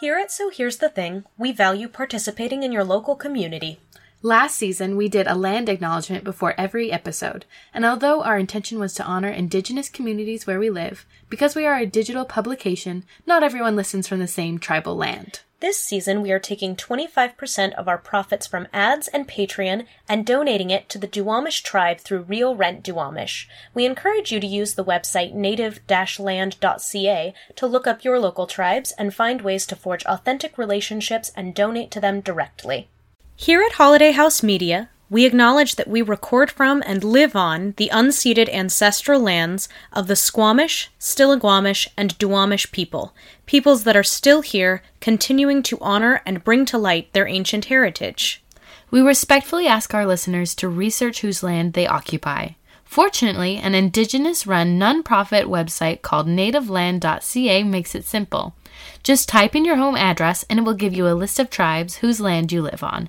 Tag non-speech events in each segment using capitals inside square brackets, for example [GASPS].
Here at So Here's the Thing, we value participating in your local community. Last season, we did a land acknowledgement before every episode, and although our intention was to honor Indigenous communities where we live, because we are a digital publication, not everyone listens from the same tribal land. This season, we are taking 25% of our profits from ads and Patreon and donating it to the Duwamish tribe through Real Rent Duwamish. We encourage you to use the website native-land.ca to look up your local tribes and find ways to forge authentic relationships and donate to them directly. Here at Holiday House Media, we acknowledge that we record from and live on the unceded ancestral lands of the Suquamish, Stillaguamish, and Duwamish people, peoples that are still here, continuing to honor and bring to light their ancient heritage. We respectfully ask our listeners to research whose land they occupy. Fortunately, an Indigenous run nonprofit website called nativeland.ca makes it simple. Just type in your home address and it will give you a list of tribes whose land you live on,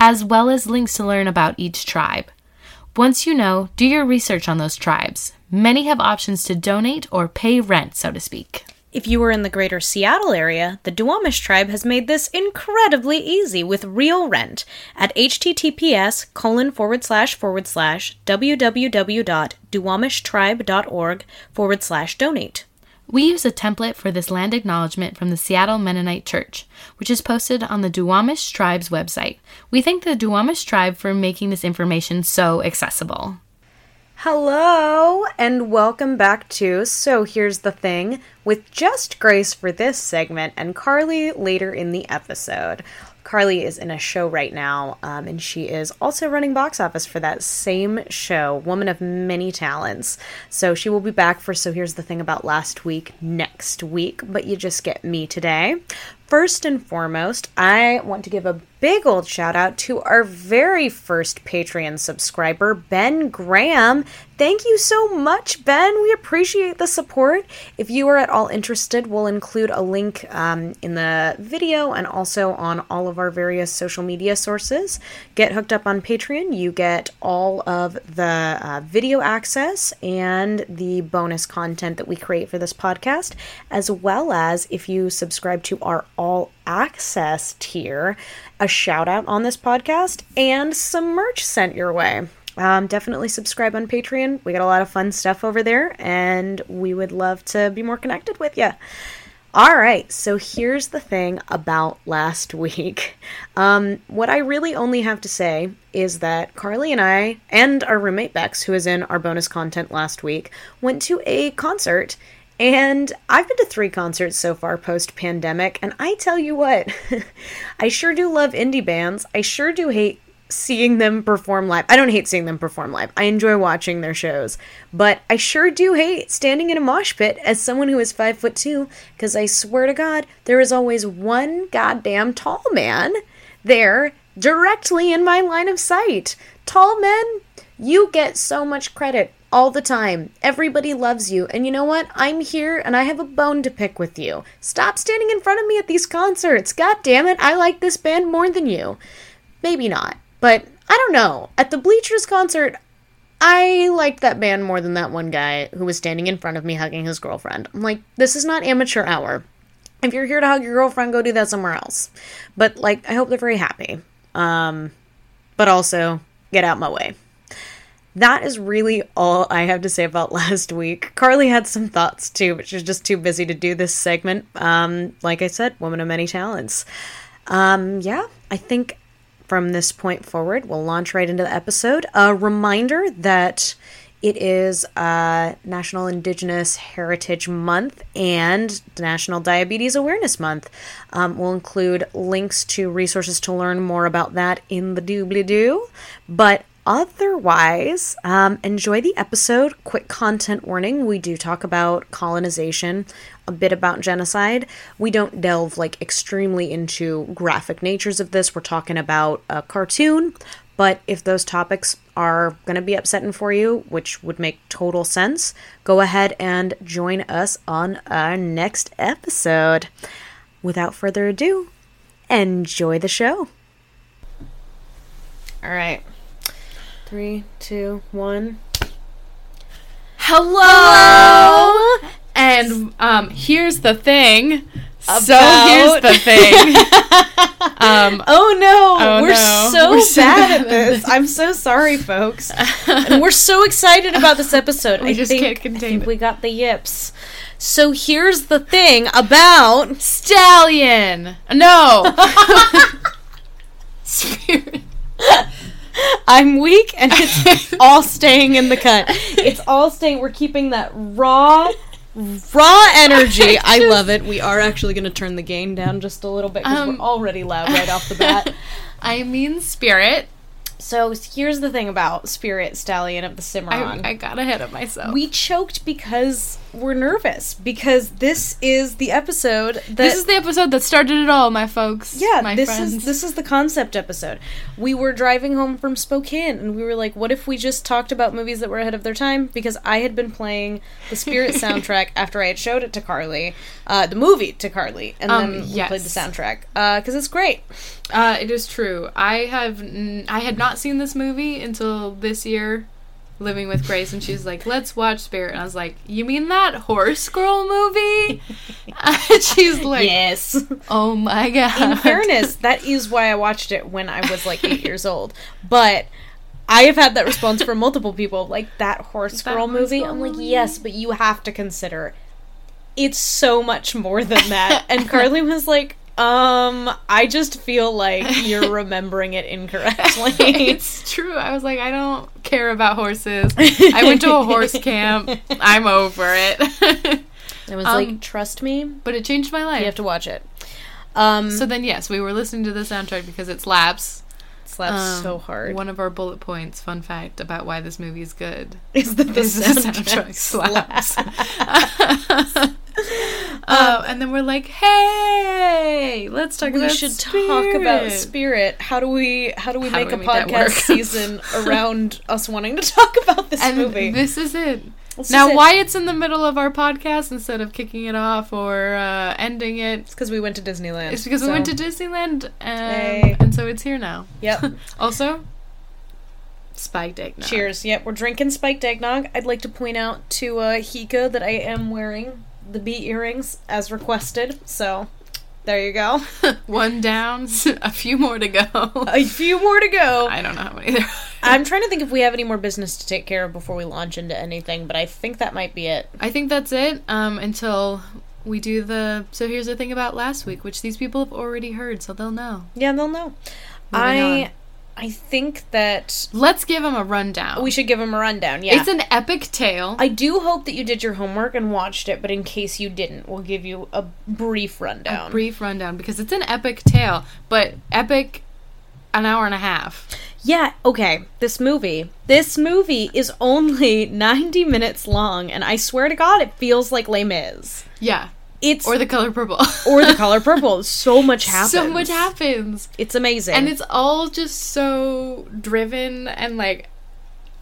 as well as links to learn about each tribe. Once you know, do your research on those tribes. Many have options to donate or pay rent, so to speak. If you are in the greater Seattle area, the Duwamish tribe has made this incredibly easy with real rent at https colon forward slash forward slash www.duwamishtribe.org forward slash donate. We use a template for this land acknowledgement from the Seattle Mennonite Church, which is posted on the Duwamish Tribe's website. We thank the Duwamish Tribe for making this information so accessible. Hello, and welcome back to So Here's the Thing with just Grace for this segment and Carly later in the episode. Carly is in a show right now, um, and she is also running box office for that same show, Woman of Many Talents. So she will be back for So Here's the Thing About Last Week next week, but you just get me today. First and foremost, I want to give a big old shout out to our very first Patreon subscriber, Ben Graham. Thank you so much, Ben. We appreciate the support. If you are at all interested, we'll include a link um, in the video and also on all of our various social media sources. Get hooked up on Patreon. You get all of the uh, video access and the bonus content that we create for this podcast, as well as if you subscribe to our all access tier, a shout out on this podcast, and some merch sent your way. Um, definitely subscribe on Patreon. We got a lot of fun stuff over there, and we would love to be more connected with you. All right, so here's the thing about last [LAUGHS] week. Um, what I really only have to say is that Carly and I, and our roommate Bex, who was in our bonus content last week, went to a concert and I've been to three concerts so far post pandemic, and I tell you what, [LAUGHS] I sure do love indie bands. I sure do hate seeing them perform live. I don't hate seeing them perform live. I enjoy watching their shows, but I sure do hate standing in a mosh pit as someone who is five foot two, because I swear to God, there is always one goddamn tall man there directly in my line of sight. Tall men, you get so much credit all the time. Everybody loves you. And you know what? I'm here and I have a bone to pick with you. Stop standing in front of me at these concerts. God damn it, I like this band more than you. Maybe not, but I don't know. At the Bleachers concert, I liked that band more than that one guy who was standing in front of me hugging his girlfriend. I'm like, this is not amateur hour. If you're here to hug your girlfriend, go do that somewhere else. But like, I hope they're very happy. Um, but also, get out my way that is really all I have to say about [LAUGHS] last week. Carly had some thoughts too, but she's just too busy to do this segment. Um, like I said, woman of many talents. Um, yeah, I think from this point forward, we'll launch right into the episode. A reminder that it is uh, National Indigenous Heritage Month and National Diabetes Awareness Month. Um, we'll include links to resources to learn more about that in the doobly doo. But Otherwise, um, enjoy the episode. Quick content warning we do talk about colonization, a bit about genocide. We don't delve like extremely into graphic natures of this. We're talking about a cartoon, but if those topics are going to be upsetting for you, which would make total sense, go ahead and join us on our next episode. Without further ado, enjoy the show. All right. Three, two, one. Hello! Hello! And um, here's the thing. So here's the thing. [LAUGHS] um, Oh no, Oh, we're no. so We're so bad at this. I'm so sorry, folks. and [LAUGHS] we're so excited about this episode. We I just think, can't contain it. we got the yips. So here's the thing about stallion. No. Spirit. [LAUGHS] [LAUGHS] I'm weak and it's [LAUGHS] all staying in the cut. It's all staying. We're keeping that raw, raw energy. [LAUGHS] I love it. We are actually going to turn the gain down just a little bit because Um, we're already loud right off the bat. I mean spirit. So here's the thing about Spirit Stallion of the Cimarron. I, I got ahead of myself. we choked because we're nervous because this is the episode that this is the episode that started it all, my folks. yeah my this friends. is this is the concept episode we were driving home from spokane and we were like what if we just talked about movies that were ahead of their time because i had been playing the spirit [LAUGHS] soundtrack after i had showed it to carly uh, the movie to carly and Um, then we yes. played the soundtrack because it's great Uh, it is true. I have n- I had not seen this movie until this year, living with Grace, and she's like, "Let's watch Spirit," and I was like, "You mean that horse girl movie?" [LAUGHS] [LAUGHS] she's like, yes "Oh my god!" in fairness, that is why I watched it when I was like eight years old. But I have had that response from multiple people, like that horse That girl movie. girl I'm like, movie? yes, but you have to consider it's so much more than that. [LAUGHS] and Carly was like, um, I just feel like you're [LAUGHS] remembering it [LAUGHS] incorrectly. it's true. I was like, I don't care about horses. I went to a horse camp. [LAUGHS] I'm over it. I was Um, like, trust me, but it changed my life. you have to watch it. Um, so then, yes, we were listening to the soundtrack because it slaps. slaps Um, so hard. One of our bullet points, fun fact about why this movie is good. is that the is the soundtrack, soundtrack slaps. slaps. [LAUGHS] Um, and then we're like, hey, let's talk we about should talk about Spirit. spirit. How do we how do we How make do a make podcast season [LAUGHS] around us wanting to talk about this And movie? this is it. This now, is it. why it's in the middle of our podcast instead of kicking it off or uh, ending it It's because we went to Disneyland. It's because we went to Disneyland, um, Hey. and so it's here now. Yep. [LAUGHS] also, spiked eggnog. Cheers. Yep, we're drinking spiked eggnog. I'd like to point out to uh, Hika that I am wearing the bee earrings as requested. So there you go. [LAUGHS] One down, [LAUGHS] a few more to go. a few more to go. I don't know how many there are. [LAUGHS] I'm trying to think if we have any more business to take care of before we launch into anything, but I think that might be it. I think that's it um, until we do the. So here's the thing about last week, which these people have already heard, so they'll know. Yeah, they'll know. Moving I on. I think that Let's give them a rundown. we should give them a rundown. Yeah. It's an epic tale. I do hope that you did your homework and watched it, but in case you didn't, we'll give you a brief rundown. a brief rundown because it's an epic tale, but epic an hour and a half. yeah, okay. This movie, this movie is only [LAUGHS] 90 minutes long, and I swear to God, it feels like Les Mis. Yeah. It's Or the color purple. [LAUGHS] or the [LAUGHS] color purple. So much happens. So much happens. It's amazing. And it's all just so driven and like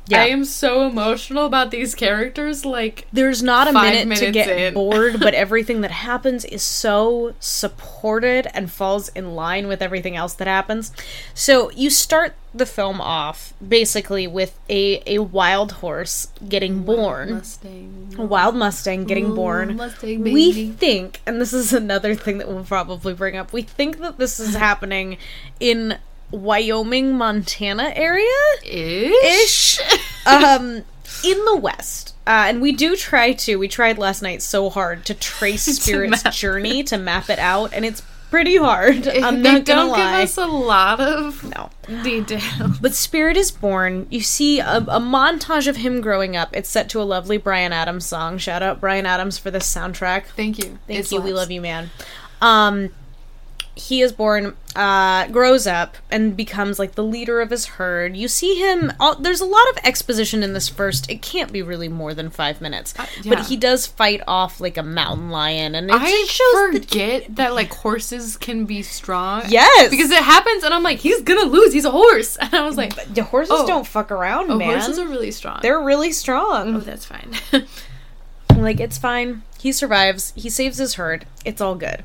Yeah. I am so emotional about these characters like There's not a minute to get in. bored, but [LAUGHS] everything that happens is so supported and falls in line with everything else that happens. So you start the film off basically with a, a wild horse getting born. Mustang. A wild Mustang getting Ooh, born. Mustang We think, and this is [LAUGHS] another thing that we'll probably bring up, we think that this is happening in Wyoming, Montana area? Ish. um in the west uh, and we do try to we tried last night so hard to trace [LAUGHS] spirit's map journey to map it out and it's pretty hard i'm they not gonna don't lie give us a lot of no detail. but spirit is born you see a, a montage of him growing up it's set to a lovely Bryan Adams song shout out Bryan Adams for this soundtrack Thank you. Thank you. We love you, man. Um, he is born, uh, grows up, and becomes like the leader of his herd. You see him. All, there's a lot of exposition in this first. It can't be really more than five minutes, Uh, yeah. but he does fight off like a mountain lion, and it I just shows forget [LAUGHS] that like horses can be strong. yes Because it happens and I'm like, he's gonna lose, he's a horse. [LAUGHS] And I was like, the horses Oh. don't fuck around, Oh, man. horses are really strong. They're really strong. oh, that's fine. [LAUGHS] Like it's fine. He survives. He saves his herd. It's all good.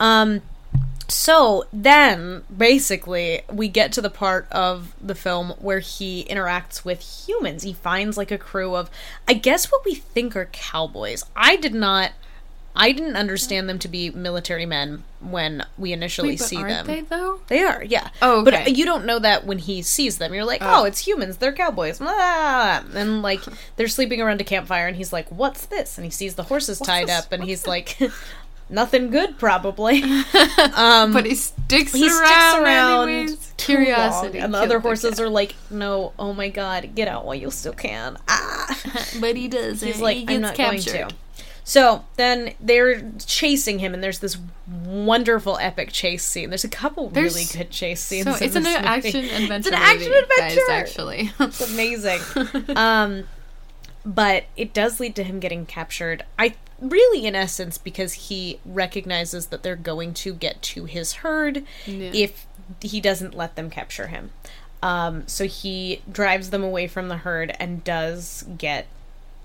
Um so then basically we get to the part of the film where he interacts with humans. He finds like a crew of I guess what we think are cowboys. I did not I didn't understand them to be military men when we initially Wait, see them. they though? They are, yeah. Oh, But you don't know that when he sees them. You're like, oh, Oh. it's humans. They're cowboys. Blah. And like, they're sleeping around a campfire, and he's like, what's this? And he sees the horses tied this? up, and he's like, [LAUGHS] nothing good, probably. [LAUGHS] Um, But he sticks he around. sticks around. anyways. Curiosity. long, And the other horses cat. are like, no, oh my god, get out while you still can. Ah. [LAUGHS] but he does. He's like, he I'm not captured. going to. So then they're chasing him, and there's this wonderful epic chase scene. There's a couple There's- really good chase scenes. So it's an action adventure. [LAUGHS] It's an action adventure. guys, actually. It's amazing. um, but it does lead to him getting captured. I really, in essence, because he recognizes that they're going to get to his herd Yeah. if he doesn't let them capture him. Um, so he drives them away from the herd and does get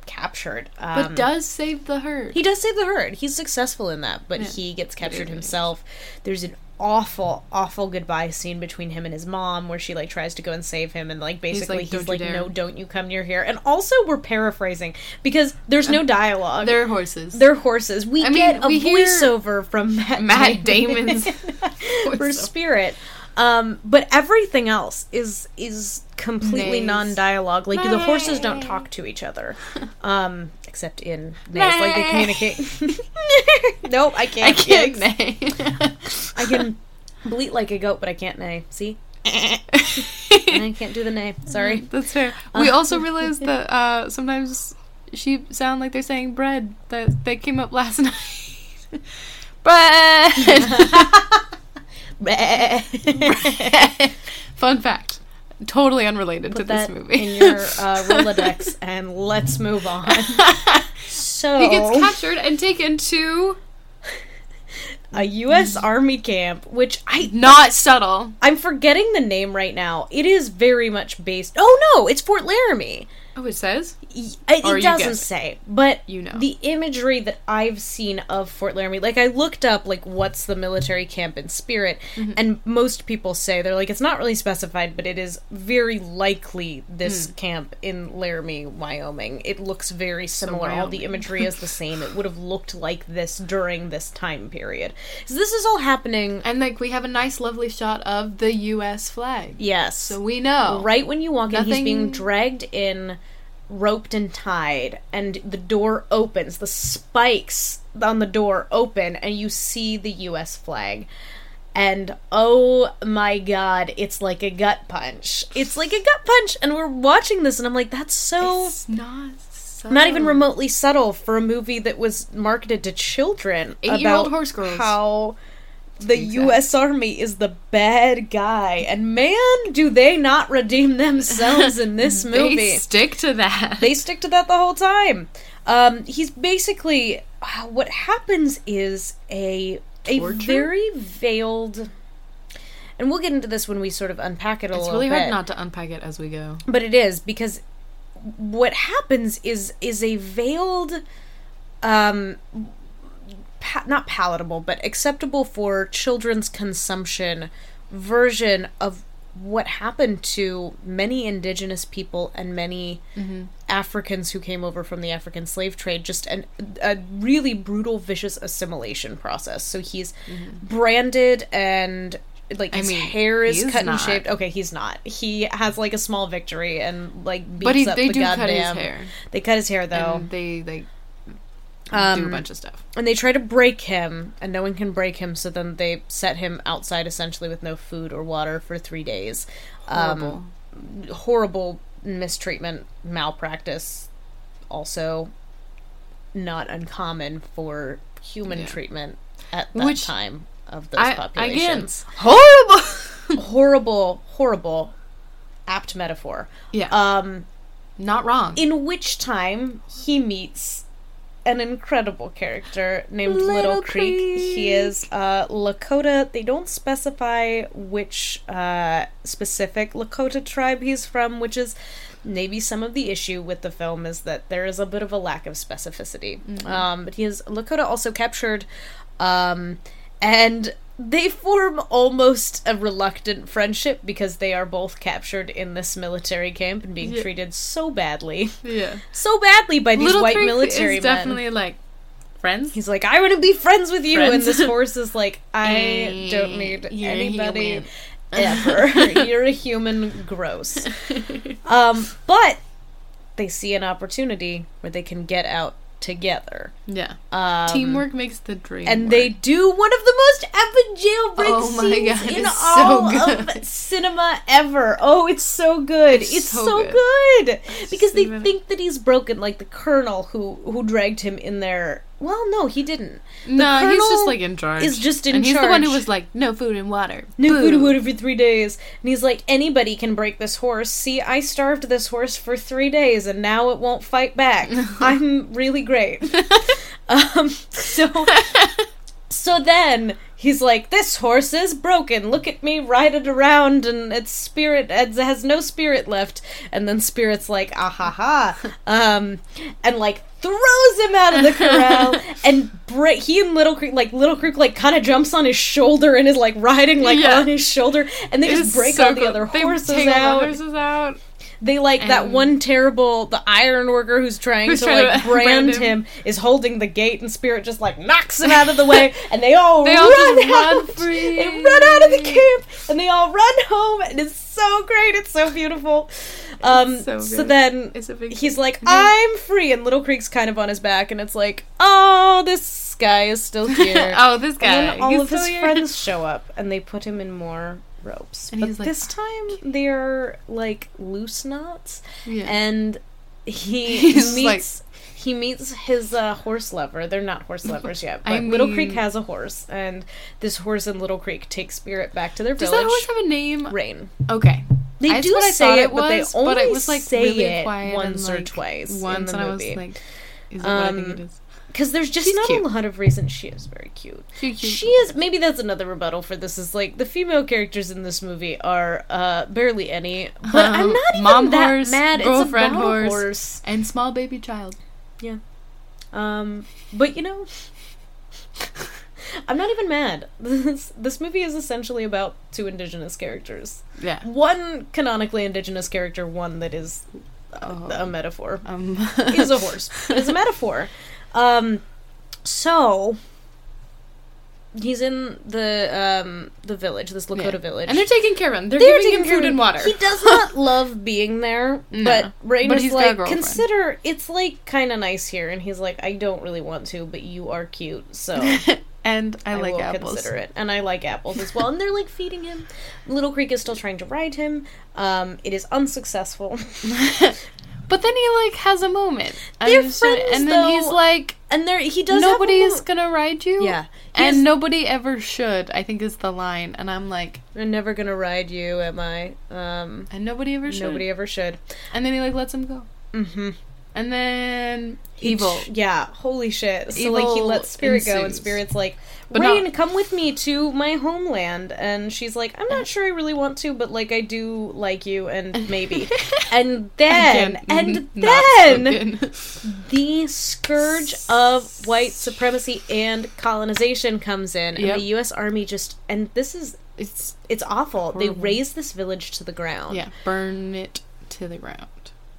captured. Um, but does save the herd. he does save the herd. He's successful in that, but Yeah. he gets captured himself. There's an awful, awful goodbye scene between him and his mom, where she like tries to go and save him, and like basically he's "Don't like, "No, don't you come near here." And also, we're paraphrasing because there's no dialogue. They're horses. They're horses. We I mean, get a we hear voiceover from Matt, Matt Damon Damon's [LAUGHS] for. Spirit. Um, but everything else is is completely Neighs. non-dialogue. Like the horses don't talk to each other, [LAUGHS] um, except in neighs. Like they communicate. [LAUGHS] nope, I can't. I can't neigh. I can bleat like a goat, but I can't neigh. See, I can't do the neigh. [LAUGHS] Sorry. That's fair. We also realized that [LAUGHS] uh, sometimes sheep sound like they're saying bread. That that came up last night. Bread. bread. Fun fact. Totally unrelated to Put this movie. in your uh, [LAUGHS] Rolodex, and let's move on. So [LAUGHS] he gets captured and taken to a U.S. Army camp, which I not subtle. I'm forgetting the name right now. It is very much based. Oh no, it's Fort Laramie. Oh, it says. It, it doesn't say, but You know. the imagery that I've seen of Fort Laramie. Like I looked up, like what's the military camp in spirit, Mm-hmm. and most people say they're like it's not really specified, but it is very likely this Hmm. camp in Laramie, Wyoming. It looks very similar. All the imagery is the same. It would have looked like this during this time period. So this is all happening. And like we have a nice, lovely shot of the U.S. flag, Yes. so we know. Right when you walk in, he's being dragged in, roped and tied, and the door opens. The spikes on the door open, and you see the U.S. flag. And oh my god, it's like a gut punch. It's like a gut punch, and we're watching this, and I'm like, that's so. It's not. Subtle. Not even remotely subtle for a movie that was marketed to children. Eight-year-old about horse girls. How the Exact. U.S. Army is the bad guy, and man, do they not redeem themselves in [LAUGHS] this movie? They stick to that. They stick to that the whole time. Um, he's basically uh, what happens is a a very veiled, and we'll get into this when we sort of unpack it a It's little really bit. hard not to unpack it as we go. But it is because what happens is is a veiled um pa- not palatable but acceptable for children's consumption version of what happened to many indigenous people and many mm-hmm. Africans who came over from the African slave trade. Just an, a really brutal vicious assimilation process. So he's mm-hmm. branded and like I his mean, hair is cut and not. shaved. Okay he's not. He has like a small victory and like beats But he, up they the do cut his goddamn hair. they cut his hair though. And they like do Um, a bunch of stuff. and they try to break him and no one can break him so then they set him outside essentially with no food or water for three days Horrible. um, horrible mistreatment malpractice also not uncommon for human Yeah. treatment at that Which- time of those I, again, populations horrible. [LAUGHS] horrible horrible apt metaphor yeah, um not wrong. in which time he meets an incredible character named Little, Little Creek. He is uh, Lakota. They don't specify which uh, specific Lakota tribe he's from, which is maybe some of the issue with the film is that there is a bit of a lack of specificity. Um, but he is Lakota also captured, um, and they form almost a reluctant friendship because they are both captured in this military camp and being Yeah. treated so badly yeah, [LAUGHS] so badly by these Little white Creek military is men. definitely like Friends. He's like, I want to be friends with you, and this [LAUGHS] horse is like, I don't need you're anybody ever. [LAUGHS] You're a human, gross. Um, but they see an opportunity where they can get out together. yeah. Um, Teamwork makes the dream. and work. they do one of the most epic jailbreak Oh my scenes God, in so all good. of cinema ever. Oh, it's so good. It's, It's so, so good, good. because they think that he's broken, like the colonel who who dragged him in there. Well, no, he didn't. The no, he's just like in charge. is just in charge. and he's the one who was like, no food and water. No Boo. food and water for three days. And he's like, anybody can break this horse. See, I starved this horse for three days and now it won't fight back. [LAUGHS] I'm really great. [LAUGHS] um, so, [LAUGHS] so then he's like, this horse is broken. Look at me ride it around and its spirit it has no spirit left. And then Spirit's like, ah ha ha. [LAUGHS] Um, and like throws him out of the corral [LAUGHS] and break he and Little Creek like Little Creek like kind of jumps on his shoulder and is like riding like Yeah. on his shoulder and they It just break so all the cool. other They horses out. horses out. They like that one terrible the iron worker who's trying Who's to trying like to [LAUGHS] brand brand him. him. is holding the gate and Spirit just like knocks him out of the way [LAUGHS] and they all They all run just run out. free. They run out of the camp and they all run home and it's so great. It's so beautiful. Um, so, so then It's a big he's thing. like, I'm free, and Little Creek's kind of on his back, and it's like, oh, this guy is still [LAUGHS] here. oh, this guy. And all he's of his here. friends show up, and they put him in more ropes. And but like, this time they're like loose knots, Yeah. and he [LAUGHS] He's meets. he meets his uh, horse lover. They're not horse [LAUGHS] lovers yet, but I Little Creek has a horse, and this horse in Little Creek takes Spirit back to their Does village. Does that horse have a name? Rain. Okay. They That's do what I say thought it, it but they was, only but it was like say really it once and, or like, twice in Once, the and movie. I was like, is it what I think Um, it is? Because there's just She's not cute. a lot of reasons. She is very cute. Cute. She is. Maybe that's another rebuttal for this. Is like the female characters in this movie are uh barely any. But I'm Um, not even mom that horse, mad. girlfriend it's a horse. horse. and small baby child. Yeah. Um. But you know. I'm not even mad. This this movie is essentially about two indigenous characters. Yeah. One canonically indigenous character, one that is a, Oh. a metaphor. Um, He's a [LAUGHS] horse. It's a metaphor. Um, so he's in the um the village, this Lakota Yeah. village, And they're taking care of him. They're, They're giving taking him food and water. He does not [LAUGHS] love being there, No. but Rain But is he's got a like, consider it's like kind of nice here, and he's like, I don't really want to, but you are cute, so [LAUGHS] and I, I, like will apples. consider it. And I like apples as well. And they're like feeding him. Little Creek is still trying to ride him. Um, it is unsuccessful. [LAUGHS] But then he like has a moment. They're friends, and then he's like, and there he does. nobody's gonna ride you. Yeah. And nobody ever should. I think is the line, and I'm like, I'm never gonna ride you, am I? Um, and nobody ever should. nobody ever should. And then he like lets him go. Mm-hmm. And then evil. Yeah, holy shit. So like he lets Spirit go, and. Spirit's like, But Rain, not- come with me to my homeland. And she's like, I'm not sure I really want to, but like I do like you, and maybe. [LAUGHS] and then, and then, [LAUGHS] the scourge of white supremacy and colonization comes in, and the U.S. Army just, and this is, it's it's awful. They raze this village to the ground. yeah, burn it to the ground.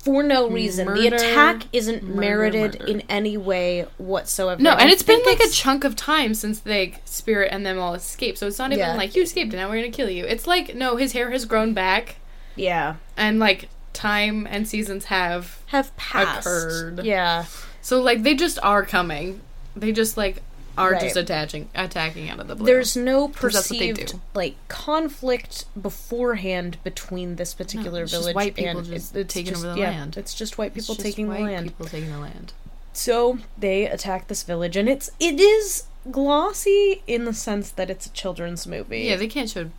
For no hmm, reason. the attack isn't murder, merited murder. in any way whatsoever. No, and it's been like a chunk of time since they spirit and them all escaped. So it's not even Yeah. like you escaped and now we're gonna kill you. It's like no, his hair has grown back yeah and like time and seasons have have passed. Occurred. Yeah, so like they just are coming. They just like are Right. just attaching attacking out of the blue. there's no perceived like conflict beforehand between this particular just village white people and just it's taking just- over the yeah, land. It's just white people just taking the land. People taking the land. So they attack this village, and it's it is glossy in the sense that it's a children's movie. Yeah, they can't show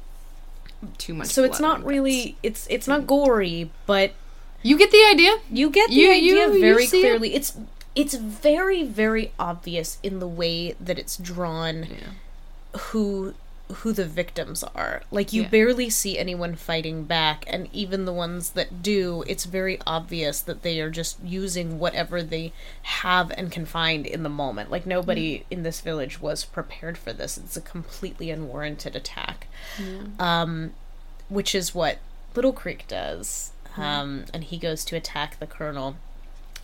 too much. so it's not really it's it's not gory, but. You get the idea. You get the You- idea you- you very it. clearly. It's it's very very obvious in the way that it's drawn Yeah. who who the victims are. Like you Yeah. barely see anyone fighting back and even the ones that do, it's very obvious that they are just using whatever they have and can find in the moment. Like nobody in this village was prepared for this. It's a completely unwarranted attack. Um which is what Little Creek does. Um, and he goes to attack the colonel,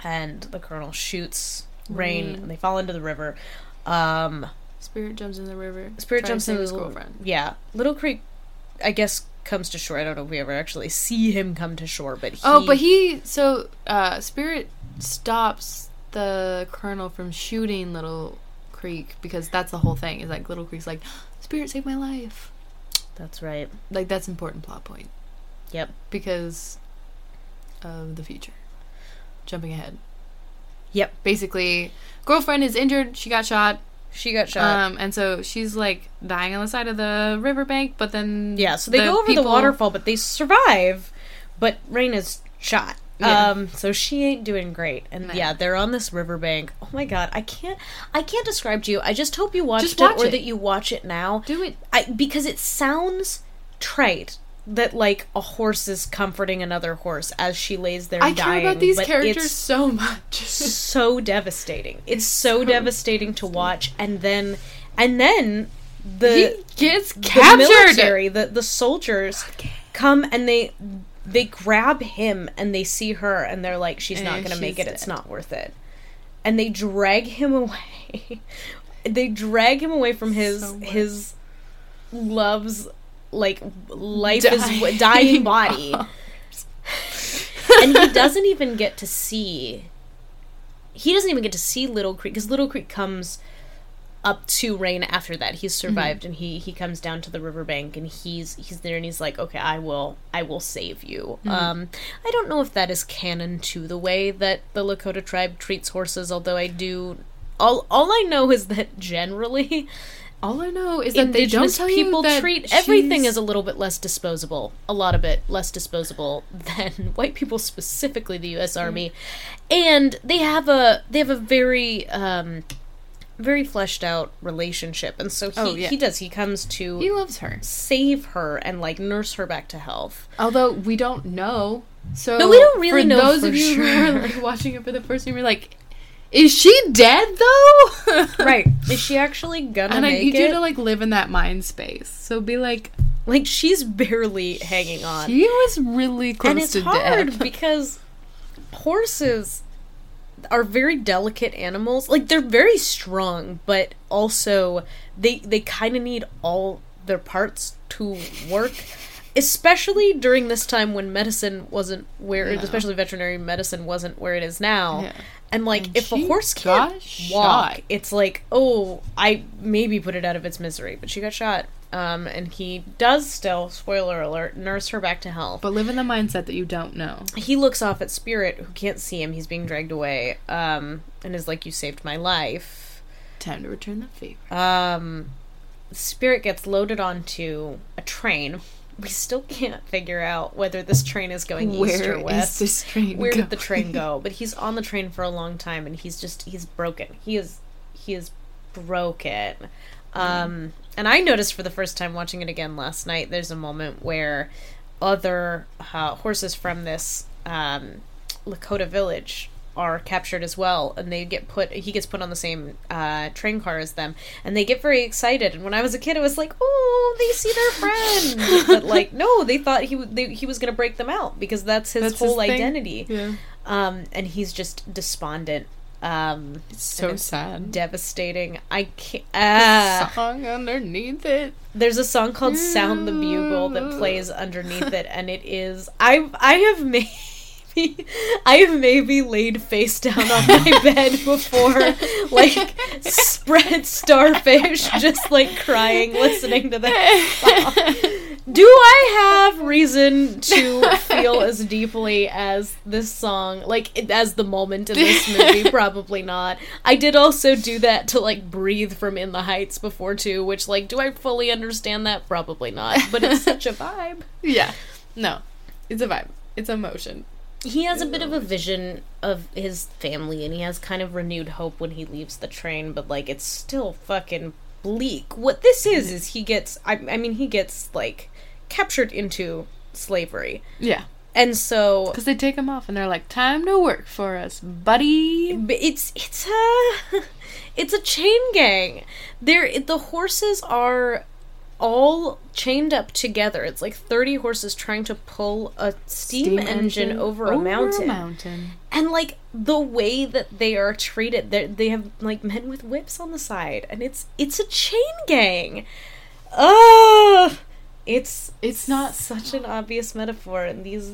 and the colonel shoots Rain, Rain. and they fall into the river. Um, Spirit jumps in the river. Spirit jumps in his the girlfriend. Yeah, Little Creek, I guess comes to shore. I don't know if we ever actually see him come to shore, but he, Oh, but he so uh Spirit stops the colonel from shooting Little Creek because that's the whole thing. Is like Little Creek's like, Spirit saved my life. That's right. Like that's important plot point Yep. because of the future. Jumping ahead. Yep. Basically, girlfriend is injured. She got shot. She got shot. Um, and so she's like dying on the side of the riverbank. But then yeah, so they go over people- the waterfall, but they survive. But Rain is shot. Yeah. Um, so she ain't doing great. And No. yeah, they're on this riverbank. Oh my god, I can't I can't describe to you. I just hope you watched Just it watch or it. that you watch it now. Do it. I because it sounds trite that like a horse is comforting another horse as she lays there I dying. care about these characters so much. [LAUGHS] so devastating. It's so, so devastating to watch and then and then the he gets the captured. military, the the soldiers come and they they grab him and they see her and they're like, she's not gonna make she's it. It's not worth it. And they drag him away. [LAUGHS] they drag him away from his So his love's like life Dying is dying. body. [LAUGHS] and he doesn't even get to see he doesn't even get to see little creek because little creek comes up to rain after that. He's survived and he he comes down to the riverbank and he's he's there and he's like okay i will i will save you. Um i don't know if that is canon to the way that the lakota tribe treats horses although i do all all i know is that generally All I know is that they don't tell people you that treat everything she's- as a little bit less disposable a lot of it less disposable [LAUGHS] than white people specifically the US army and they have a they have a very um very fleshed out relationship and so he, Oh, yeah. he does he comes to He loves her. save her and like nurse her back to health Although we don't know. So No, we don't really for know those for of you who are like watching it for the first time, you're like, is she dead though? [LAUGHS] right is she actually gonna And I need it you to like live in that mind space. So be like, like she's barely hanging on she was really close and it's to hard death. [LAUGHS] because horses are very delicate animals like they're very strong but also they they kind of need all their parts to work especially during this time when medicine wasn't where Yeah. especially veterinary medicine wasn't where it is now Yeah. And like And if a horse can't walk shot. it's like oh i maybe put it out of its misery but she got shot um and he does still spoiler alert nurse her back to health But live in the mindset that you don't know. he looks off at Spirit, who can't see him. He's being dragged away, um, and is like, "You saved my life." Time to return the favor. Um, Spirit gets loaded onto a train. We still can't figure out whether this train is going east Where or is west. this train? Where did the train go? [LAUGHS] But he's on the train for a long time, and he's just he's broken. He is he is broken. Um, and I noticed for the first time watching it again last night. There's a moment where other uh, horses from this um, Lakota village are captured as well, and they get put. He gets put on the same uh, train car as them, and they get very excited. And when I was a kid, it was like, "Oh, they see their friend," [LAUGHS] but like, no, they thought he they, he was going to break them out because that's his That's whole thing. identity. Yeah. Um, and he's just despondent. Um, It's so it's sad. devastating. I can't. Ah. Song underneath it. There's a song called "Sound the Bugle" that plays underneath it, and it is. I I have [LAUGHS] maybe I have maybe laid face down on my [LAUGHS] bed before, like spread starfish, just like crying, listening to that. [LAUGHS] Do I have reason to feel as deeply as this song, like as the moment in this movie? Probably not. I did also do that to like breathe from In the Heights before too, which like, do I fully understand that? Probably not. But it's such a vibe. Yeah. No. It's a vibe. It's emotion. He has a bit of a vision of his family, and he has kind of renewed hope when he leaves the train. But like, it's still fucking bleak. What this is is he gets. I, I mean, he gets like captured into slavery, Yeah. and so Because they take him off and they're like, time to work for us, buddy. It's it's a [LAUGHS] it's a chain gang. There the horses are all chained up together. It's like 30 horses trying to pull a steam, engine, over, a mountain. mountain. And like the way that they are treated, they they have like men with whips on the side, and it's it's a chain gang. Ugh, it's It's not such an obvious metaphor, and these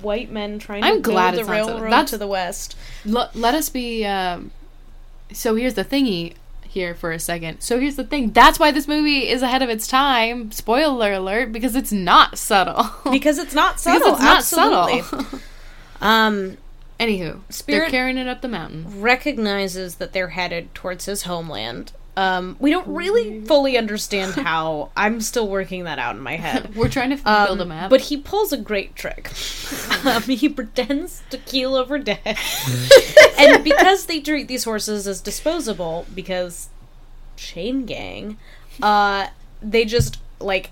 white men trying I'm to build glad the it's not so- railroad to the west. L- let us be. Um, so here's the thingy here for a second. So here's the thing. That's why this movie is ahead of its time. Spoiler alert, because it's not subtle. [LAUGHS] Because it's not subtle. Because it's not absolutely. subtle. [LAUGHS] Um, Anywho, Spirit- they're carrying it up the mountain. recognizes that they're headed towards his homeland. Um, we don't really fully understand how. I'm still working that out in my head. [LAUGHS] We're trying to Um, build a map. But he pulls a great trick. [LAUGHS] um, he pretends to keel over dead. [LAUGHS] and because they treat these horses as disposable, because chain gang, uh, they just, like,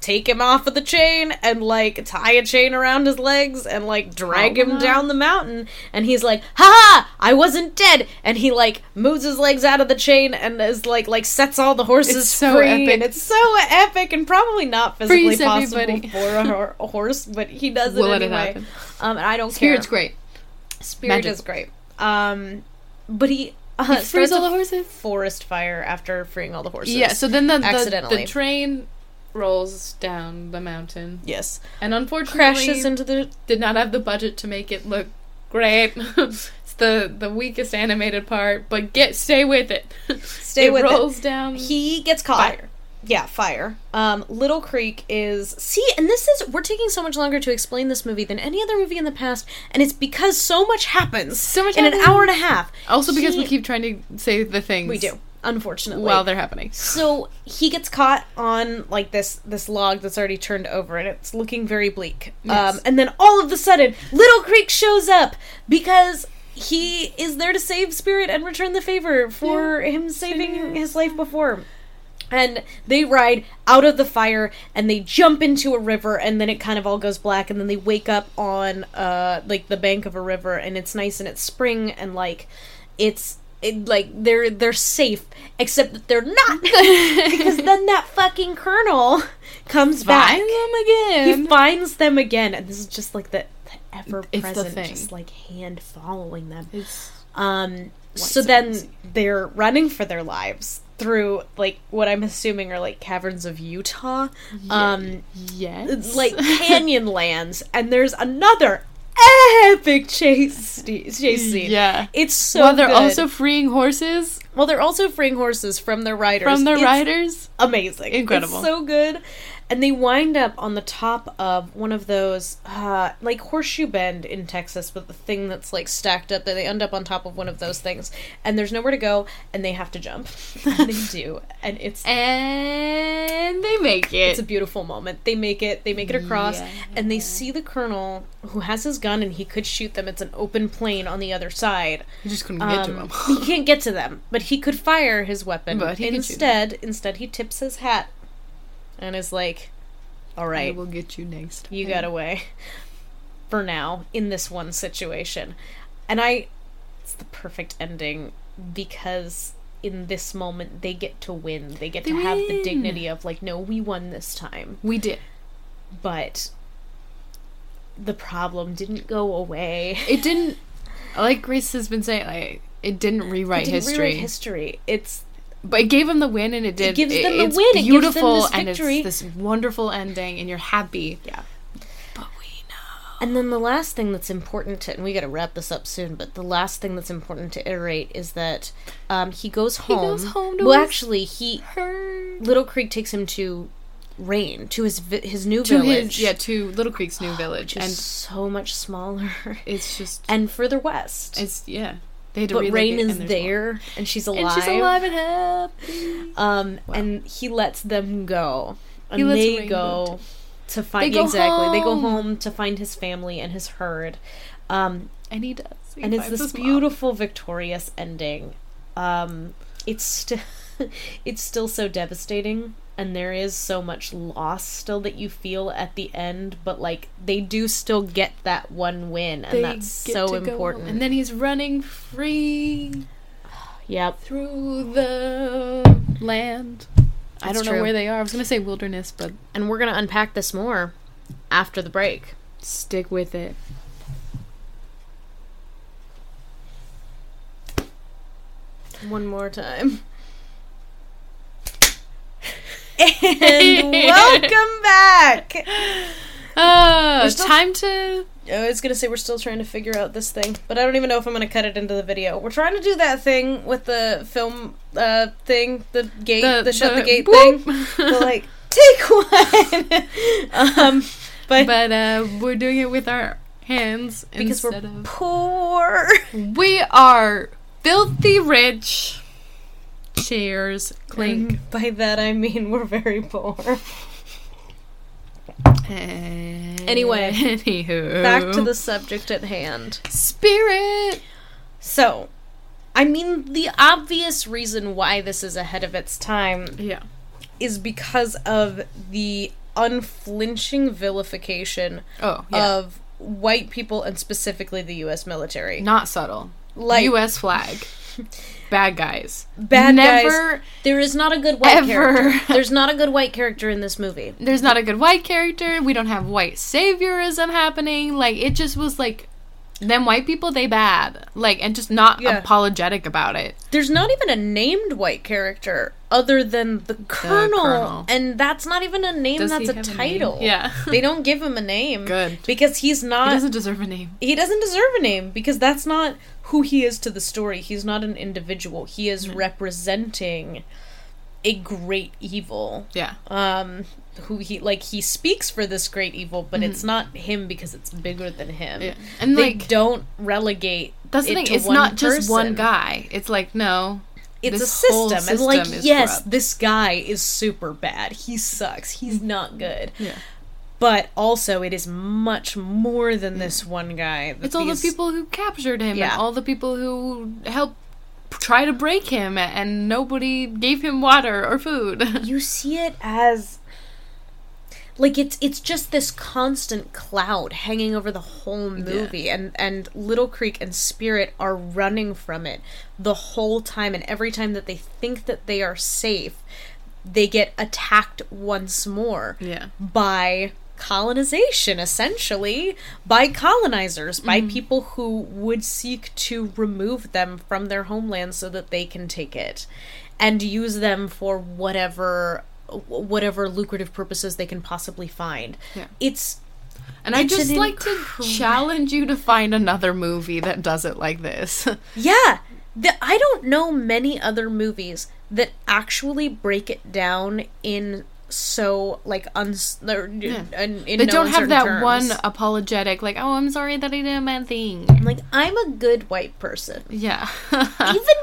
take him off of the chain and, like, tie a chain around his legs and, like, drag Oh, him no. down the mountain. And he's like, ha ha! I wasn't dead! And he, like, moves his legs out of the chain and is, like, like, sets all the horses It's so free. epic. And it's so epic and probably not physically Freeze possible everybody. for a, hor- a horse, but he does it it anyway. happen. Um, and I don't care Spirit's care. great. Spirit Magic. is great. Um, but he uh, He frees all the horses. forest fire after freeing all the horses. Yeah. So then the, the the train rolls down the mountain, yes, and unfortunately crashes into the. did not have the budget to make it look great. [LAUGHS] it's the the weakest animated part, but get stay with it. [LAUGHS] Stay it with it. rolls down. He gets caught. Fire. Yeah, fire. Um, Little Creek is see, and this is we're taking so much longer to explain this movie than any other movie in the past, and it's because so much happens. So much in an hour and a half. also because He- we keep trying to say the things we do, unfortunately. while they're happening. So he gets caught on like this this log that's already turned over, and it's looking very bleak. Yes. Um, and then all of a sudden, Little Creek shows up because he is there to save Spirit and return the favor for him saving his life before. And they ride out of the fire and they jump into a river and then it kind of all goes black and then they wake up on uh like the bank of a river and it's nice and it's spring and like it's it, like they're they're safe except that they're not. [LAUGHS] Because then that fucking colonel comes back. Find them again. he finds them again. And this is just like the, the ever present, just like hand following them. It's um, so then they're running for their lives through like what I'm assuming are like caverns of Utah, um, yes, like canyon [LAUGHS] lands, and there's another epic chase chase scene. yeah. It's so While they're good. also freeing horses well, they're also freeing horses from their riders. from the It's riders. amazing, Incredible. It's so good. And they wind up on the top of one of those, uh, like Horseshoe Bend in Texas, but the thing that's like stacked up. That they end up on top of one of those things, and there's nowhere to go, and they have to jump. and [LAUGHS] they do, and it's And they make it. it's a beautiful moment. They make it. They make it across, and they see the colonel who has his gun, and he could shoot them. It's an open plain on the other side. you just couldn't get to Um, them. he can't get to them, but he could fire his weapon. But he instead, instead he tips his hat and is like, all right. I will get you next. you got away [LAUGHS] for now in this one situation." And I, it's the perfect ending because in this moment they get to win. They get They to have the dignity of like, "No, we won this time." We did. But the problem didn't go away. It didn't. Like Grace has been saying, like it didn't rewrite It didn't history, rewrite history. It's but it gave him the win, and it did. It gives it- them the it's win, it gives them Beautiful, this and it's this wonderful ending, and you're happy. yeah. But we know. And then the last thing that's important to, and we got to wrap this up soon, but the last thing that's important to iterate is that um, he goes home. He goes home to well, actually, he Her Little Creek takes him to Rain, to his vi- his new to village, his yeah to Little Creek's new village, which is and so much smaller it's just and further west. it's yeah. They had to but Rain is there's there, and she's alive. and she's alive and happy. Um, and he lets them go, and He lets they Rain go go to find They exactly. They go home. home to find his family and his herd. Um, And he does, He and it's this his mom. beautiful victorious ending um it's still [LAUGHS] it's still so devastating and there is so much loss still that you feel at the end but like they do still get that one win and They that's so important. And then he's running free yep through the land. I don't know where they are. I was gonna say wilderness, but And we're going to unpack this more after the break. stick with it. One more time. And [LAUGHS] welcome back. Uh, still- time to. I was gonna say we're still trying to figure out this thing, but I don't even know if I'm gonna cut it into the video. We're trying to do that thing with the film uh thing, the gate, the, shut the, gate whoop. thing. [LAUGHS] The like take one. [LAUGHS] um, but, but uh, we're doing it with our hands because we're of. poor. We are filthy rich. Cheers, clink. And by that I mean we're very poor. Anyway, anywho, Back to the subject at hand. spirit. So, I mean, the obvious reason why this is ahead of its time Yeah. is because of the unflinching vilification Oh, yeah. of white people and specifically the US military. Not subtle. Like U.S. flag. [LAUGHS] Bad guys. bad Never. guys. There is not a good white ever- character. [LAUGHS] There's not a good white character in this movie. There's not a good white character. We don't have white saviorism happening. Like it just was like them white people they bad. Like and just not Yeah. apologetic about it. There's not even a named white character other than the colonel, colonel. and that's not even a name. Does that's a have a title. Yeah. [LAUGHS] they don't give him a name. Good. because he's not. He doesn't deserve a name. he doesn't deserve a name because that's not who he is to the story. He's not an individual. He is representing a great evil. Yeah. Um who he like he speaks for this great evil, but it's not him because it's bigger than him. Mm-hmm. Yeah. And they like don't relegate that's the thing. It's not just one guy. It's like no. It's a whole system. And like is yes, corrupt. this guy is super bad. He sucks. He's not good. Yeah. But also it is much more than this one guy. It's all the people who captured him Yeah. and all the people who helped try to break him and nobody gave him water or food. [LAUGHS] you see it as like it's it's just this constant cloud hanging over the whole movie and and little creek and spirit are running from it the whole time and every time that they think that they are safe they get attacked once more yeah. by colonization essentially by colonizers by mm-hmm. people who would seek to remove them from their homeland so that they can take it and use them for whatever whatever lucrative purposes they can possibly find Yeah. it's And I just an like to challenge you to find another movie that does it like this. [LAUGHS] yeah the, i don't know many other movies that actually break it down in so like uns or, in, in they no don't have that terms. one apologetic, like, oh, I'm sorry that I did a bad thing. like i'm a good white person Yeah. [LAUGHS] even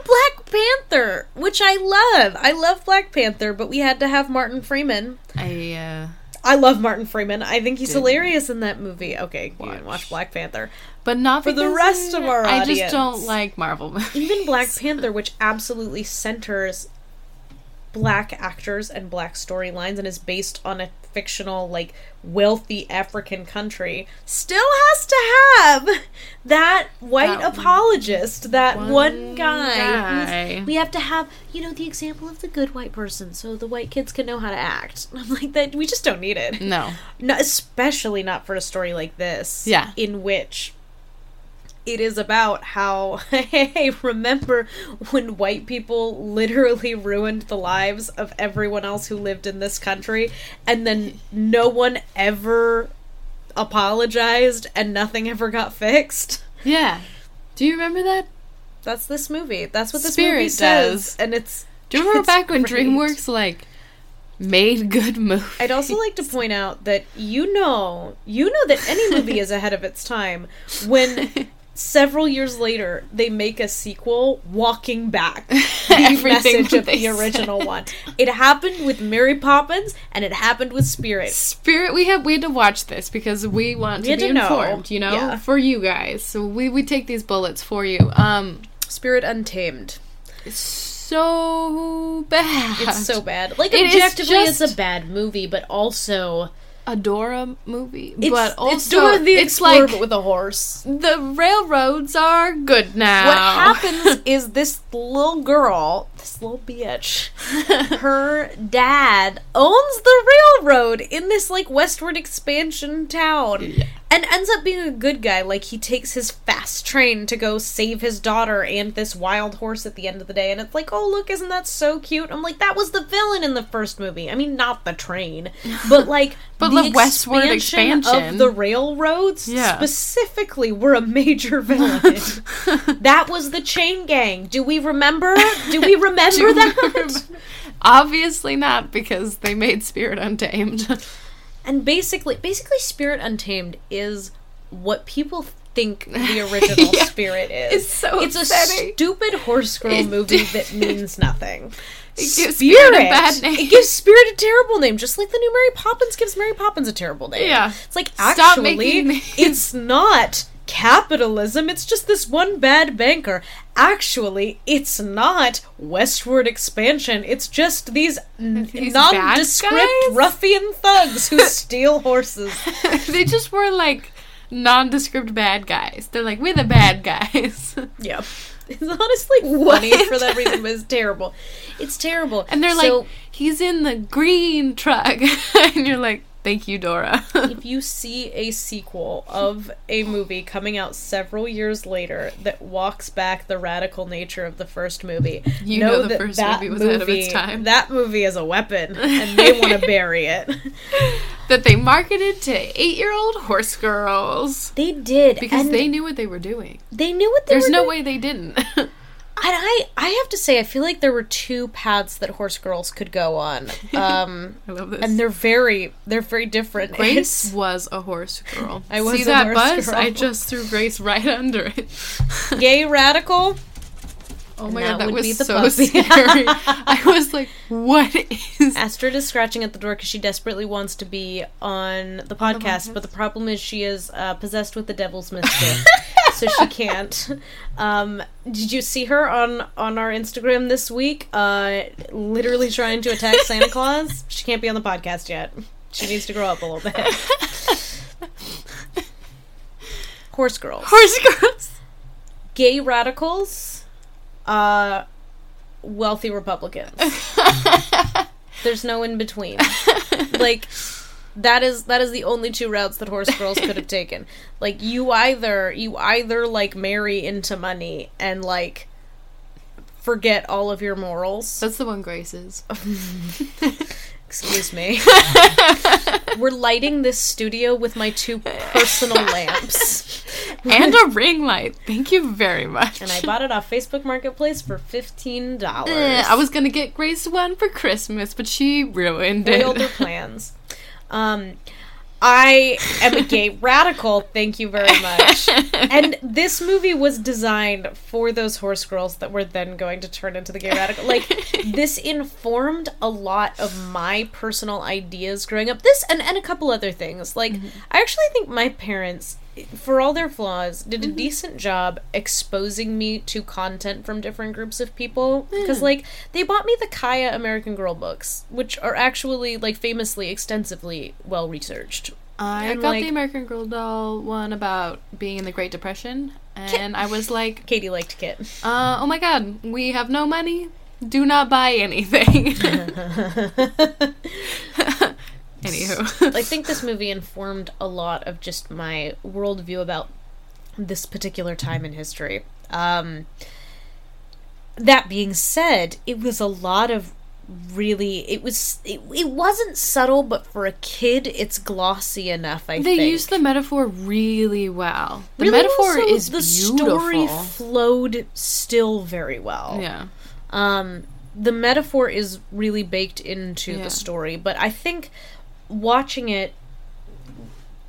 Black Panther, which I love. I love Black Panther, but we had to have Martin Freeman. I, uh, I love Martin Freeman. I think he's hilarious in that movie. Okay, Watch. watch Black Panther. but not For the rest of our I just don't like Marvel movies. Even Black [LAUGHS] Panther, which absolutely centers black actors and black storylines and is based on a fictional, like, wealthy African country, still has to have that white That apologist, that one, one guy. guy. We have to have, you know, the example of the good white person so the white kids can know how to act. [LAUGHS] I'm like, that we just don't need it. No. No, especially not for a story like this. Yeah. In which it is about how, [LAUGHS] hey, remember when white people literally ruined the lives of everyone else who lived in this country and then no one ever apologized and nothing ever got fixed? Yeah. Do you remember that? That's this movie. That's what this Spirit movie says. does. And it's. Do you remember back when great. DreamWorks, like, made good movies? I'd also like to point out that you know, you know that any movie is ahead of its time when [LAUGHS] several years later they make a sequel walking back [LAUGHS] the Everything message of the original one. It happened with Mary Poppins and it happened with Spirit. Spirit, we have we had to watch this because we want We to be to know. informed, you know, Yeah. for you guys. So we we take these bullets for you. Um, Spirit Untamed. it's so bad. It's so bad. Like It objectively, it's a bad movie, but also a Dora movie, it's, but also it's Dora the it's Explorer like with a horse. the railroads are good now. What happens [LAUGHS] is this little girl this little bitch. [LAUGHS] Her dad owns the railroad in this like westward expansion town. Yeah. And ends up being a good guy. Like he takes his fast train to go save his daughter and this wild horse at the end of the day. And it's like, oh look, isn't that so cute? I'm like, that was the villain in the first movie. I mean, not the train, [LAUGHS] but like [LAUGHS] But the westward expansion. of the railroads Yeah. specifically were a major [LAUGHS] villain. that was the chain gang. Do we remember? Do we remember Do we that? Obviously not, because they made Spirit Untamed. And basically, basically, Spirit Untamed is what people think the original [LAUGHS] Yeah. Spirit is. It's so It's a stupid horse girl It movie did. that means nothing. [LAUGHS] It gives Spirit a bad name. It gives Spirit a terrible name, just like the new Mary Poppins gives Mary Poppins a terrible name. Yeah. It's like Stop actually, it's not capitalism. It's just this one bad banker. Actually, it's not westward expansion. It's just these, n- These nondescript ruffian thugs who [LAUGHS] steal horses. [LAUGHS] they just were like nondescript bad guys. They're like, we're the bad guys. [LAUGHS] Yeah. It's honestly funny for that reason, but it's terrible. It's terrible. And they're So, like, he's in the green truck. and you're like, thank you, Dora. [LAUGHS] if you see a sequel of a movie coming out several years later that walks back the radical nature of the first movie, You know the first movie was ahead of its time. That movie is a weapon, [LAUGHS] and they want to bury it. [LAUGHS] that they marketed to eight year old horse girls. They did Because they knew what they were doing. they knew what they There's no doing. way they didn't. And I, I have to say, I feel like there were two paths that horse girls could go on, [LAUGHS] um, I love this. and they're very, they're very different. Grace [LAUGHS] was a horse girl. I was See a that girl. I just threw Grace right under it. [LAUGHS] gay radical. Oh my that god, that would was be the so puppy. scary. I was like, what is Astrid is scratching at the door because she desperately wants to be on the podcast, but the problem is she is uh, possessed with the devil's mischief, so she can't. Um, did you see her on on our Instagram this week? Uh, literally trying to attack Santa Claus. She can't be on the podcast yet. She needs to grow up a little bit. Horse girls, horse girls? gay radicals, uh, wealthy Republicans. [LAUGHS] There's no in between. like that is that is the only two routes that horse girls could have [LAUGHS] taken. Like you either you either like marry into money and like forget all of your morals. That's the one Grace is. [LAUGHS] Excuse me. [LAUGHS] We're lighting this studio with my two personal lamps. and a ring light. Thank you very much. And I bought it off Facebook Marketplace for fifteen dollars. Eh, I was gonna get Grace one for Christmas, but she ruined their it. plans. Um, I am a gay [LAUGHS] radical. Thank you very much. [LAUGHS] And this movie was designed for those horse girls that were then going to turn into the gay radical. Like [LAUGHS] this informed a lot of my personal ideas growing up. This and and a couple other things. Like I actually think my parents for all their flaws, did a decent job exposing me to content from different groups of people. Because, like, they bought me the Kaya American Girl books, which are actually, like, famously, extensively well researched. I And, got like- the American Girl doll one about being in the Great Depression, and I was like, Katie liked Kit. uh, "Oh my God, we have no money. Do not buy anything." [LAUGHS] [LAUGHS] [LAUGHS] Anywho, I think this movie informed a lot of just my worldview about this particular time in history. Um, that being said, it was a lot of really it was it, it wasn't subtle but for a kid it's glossy enough i they think used the metaphor really well. The Really metaphor is the beautiful. story flowed still very well yeah, um the metaphor is really baked into Yeah. the story but i think watching it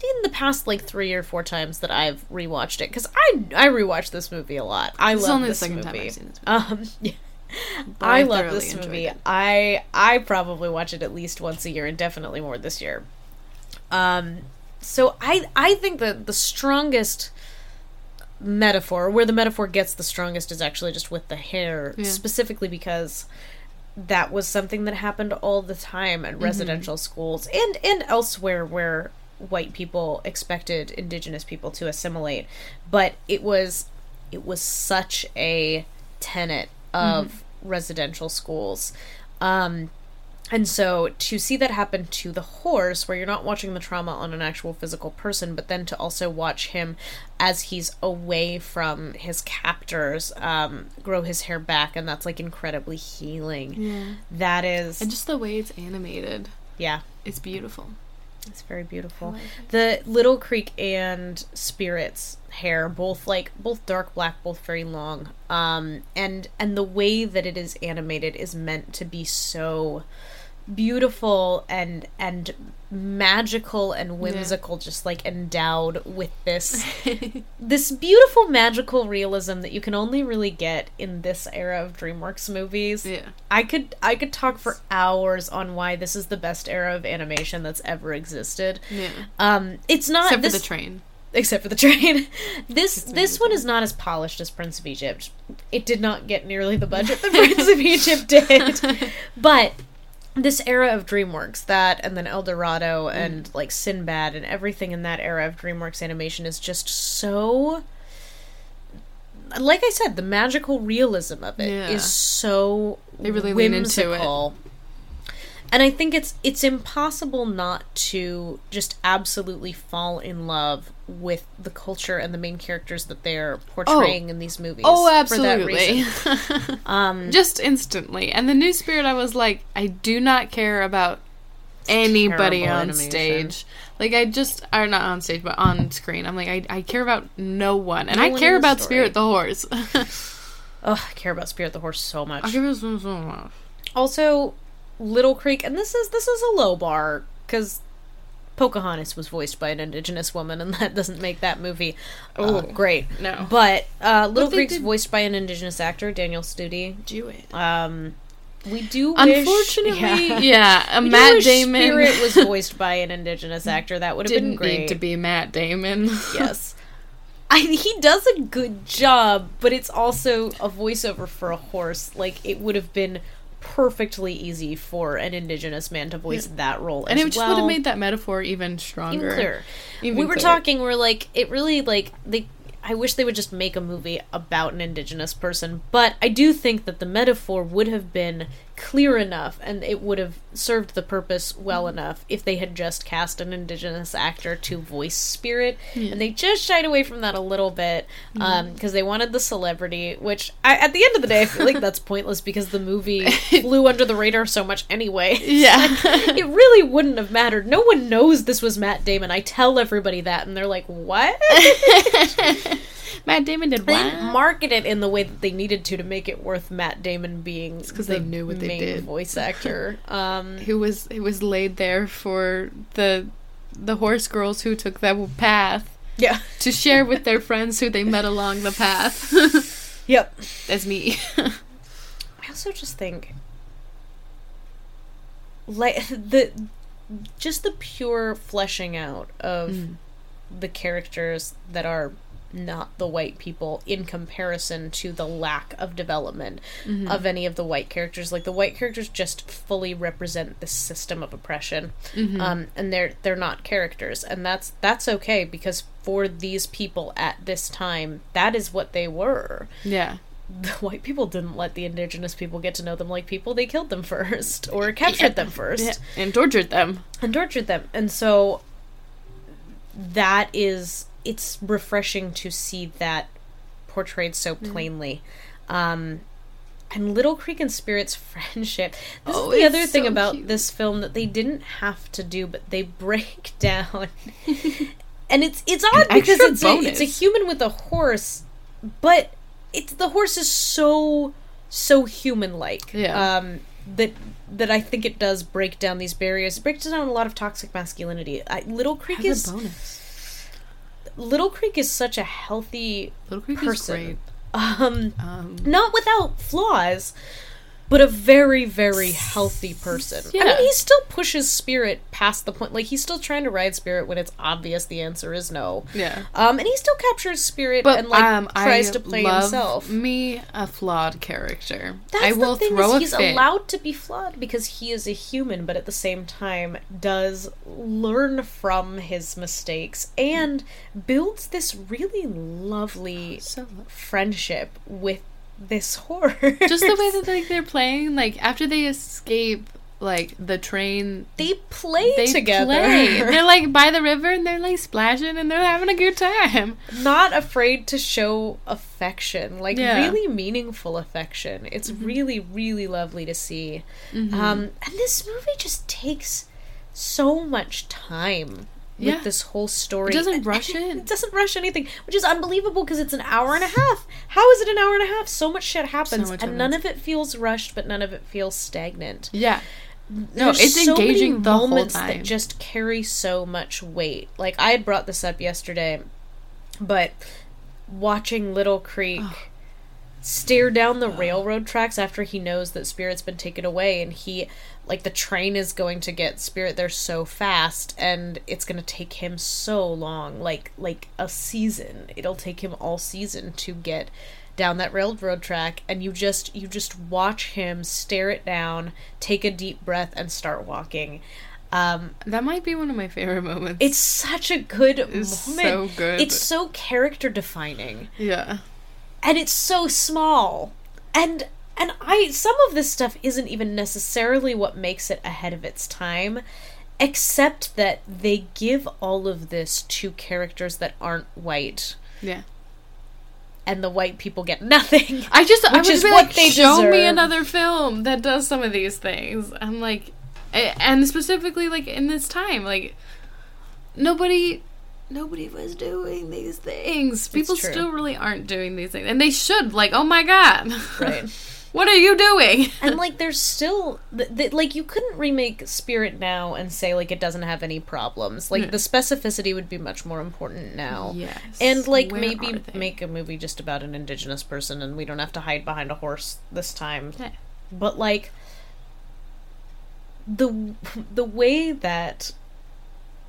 in the past like three or four times that i've rewatched it because i i rewatched this movie a lot i It's love only the this second movie time I've seen this um [LAUGHS] yeah. I I love this movie. it. I I probably watch it at least once a year and definitely more this year. Um so I I think that the strongest metaphor where the metaphor gets the strongest is actually just with the hair Yeah. specifically because that was something that happened all the time at residential schools and and elsewhere where white people expected indigenous people to assimilate. But it was it was such a tenet of residential schools. Um, and so to see that happen to the horse, where you're not watching the trauma on an actual physical person, but then to also watch him as he's away from his captors um, grow his hair back, and that's like incredibly healing. Yeah. That is, And just the way it's animated, yeah, it's beautiful. It's very beautiful. like the Little Creek and Spirits hair, both like both dark black, both very long. Um, and and the way that it is animated is meant to be so beautiful and and magical and whimsical just like endowed with this [LAUGHS] this beautiful magical realism that you can only really get in this era of DreamWorks movies. Yeah. I could I could talk for hours on why this is the best era of animation that's ever existed. Yeah. Um it's not Except this, for the train. except for the train. [LAUGHS] This It's this one is not as polished as Prince of Egypt. It did not get nearly the budget that [LAUGHS] Prince of Egypt did. But this era of DreamWorks, that and then El Dorado Mm. and like Sinbad and everything in that era of DreamWorks animation is just so like I said, the magical realism of it is Yeah. so They really lean into it. And I think it's it's impossible not to just absolutely fall in love with the culture and the main characters that they're portraying in these movies. Oh, for that absolutely. [LAUGHS] Um, Just instantly. And the new spirit, I was like, I do not care about anybody on animation. stage. Like I just are not on stage, but on screen. I'm like, I, I care about no one, and No I one care about story. Spirit the horse. [LAUGHS] ugh, I care about Spirit the Horse so much. I care about so much. Also, Little Creek, and this is this is a low bar because Pocahontas was voiced by an Indigenous woman, and [LAUGHS] that doesn't make that movie oh Oh, great. no. but uh, Little they Creek's did- voiced by an Indigenous actor, Daniel Studi. Do it. Um, we do wish, Unfortunately, yeah. [LAUGHS] yeah, a We do Matt Damon Spirit was [LAUGHS] voiced by an Indigenous actor. That would have been great. need to be Matt Damon. yes. I, he does a good job, but it's also a voiceover for a horse. Like it would have been perfectly easy for an indigenous man to voice that role, and as it just well. would have made that metaphor even stronger. even clearer. Even we were clearer. talking. We're like, it really like they. I wish they would just make a movie about an indigenous person, but I do think that the metaphor would have been clear enough and it would have served the purpose well enough if they had just cast an indigenous actor to voice spirit and they just shied away from that a little bit because um, they wanted the celebrity which I, at the end of the day i feel like that's [LAUGHS] pointless because the movie [LAUGHS] flew under the radar so much anyway Yeah. [LAUGHS] it really wouldn't have mattered. No one knows this was Matt Damon. I tell everybody that, and they're like, "What?" Matt Damon did they didn't market it in the way that they needed to to make it worth Matt Damon being 'cause the they knew what they main did. voice [LAUGHS] actor. Um, who was who was laid there for the the horse girls who took that path yeah. to share with their friends who they met along the path. [LAUGHS] Yep. That's me. [LAUGHS] I also just think, like the just the pure fleshing out of Mm. the characters that are not the white people in comparison to the lack of development Mm-hmm. of any of the white characters like the white characters just fully represent the system of oppression Mm-hmm. um, and they're they're not characters and that's that's okay because for these people at this time that is what they were yeah. the white people didn't let the indigenous people get to know them like people they killed them [LAUGHS] first or captured them first yeah. And tortured them. and tortured them. And so that is it's refreshing to see that portrayed so Mm. plainly. Um and Little Creek and Spirit's [LAUGHS] friendship. This Oh, is the other thing so about cute. this film that they didn't have to do, but they break [LAUGHS] down. [LAUGHS] and it's it's odd An because it's a, it's a human with a horse, but it's the horse is so so human like. Yeah. Um that that I think it does break down these barriers. It breaks down a lot of toxic masculinity. I, Little Creek is a bonus. Little Creek is such a healthy Little Creek person. is great. um Um, not without flaws, but a very, very healthy person. I mean, he still pushes Spirit past the point. Like, he's still trying to ride Spirit when it's obvious the answer is no. yeah. Um, and he still captures Spirit But and, like, um, tries I to play himself. Me a flawed character. That's I will the thing throw is a he's fit. allowed to be flawed because he is a human, but at the same time does learn from his mistakes and builds this really lovely So friendship with this horror. Just the way that [LAUGHS] like they're playing, like after they escape like the train they play they together. play. [LAUGHS] They're like by the river and they're like splashing and they're having a good time. Not afraid to show affection, like Yeah. really meaningful affection. It's really, really lovely to see. Mm-hmm. Um, and this movie just takes so much time Yeah. with this whole story. It doesn't rush [LAUGHS] it. It doesn't rush anything, which is unbelievable because it's an hour and a half. How is it an hour and a half? So much shit happens, much and none of it feels rushed, but none of it feels stagnant. Yeah. No, There's it's so engaging the whole moments time. that just carry so much weight. Like I had brought this up yesterday, but watching Little Creek stare down the railroad tracks after he knows that Spirit's been taken away, and he like the train is going to get Spirit there so fast, and it's going to take him so long, like like a season. It'll take him all season to get down that railroad track and you just you just watch him stare it down take a deep breath and start walking um That might be one of my favorite moments. it's such a good It's moment so good. it's so character defining yeah. and it's so small and and i some of this stuff isn't even necessarily what makes it ahead of its time except that they give all of this to characters that aren't white Yeah. and the white people get [LAUGHS] nothing I just I Which would is be what like, they show me another film that does some of these things. I'm like, and specifically like in this time, like nobody, nobody was doing these things. People still really aren't doing these things, and they should. Like, oh my god, right [LAUGHS] what are you doing? [LAUGHS] and like there's still th- th- like you couldn't remake spirit now and say like it doesn't have any problems like the specificity would be much more important now Yes. and like Where maybe make a movie just about an indigenous person and we don't have to hide behind a horse this time Yeah. but like the the way that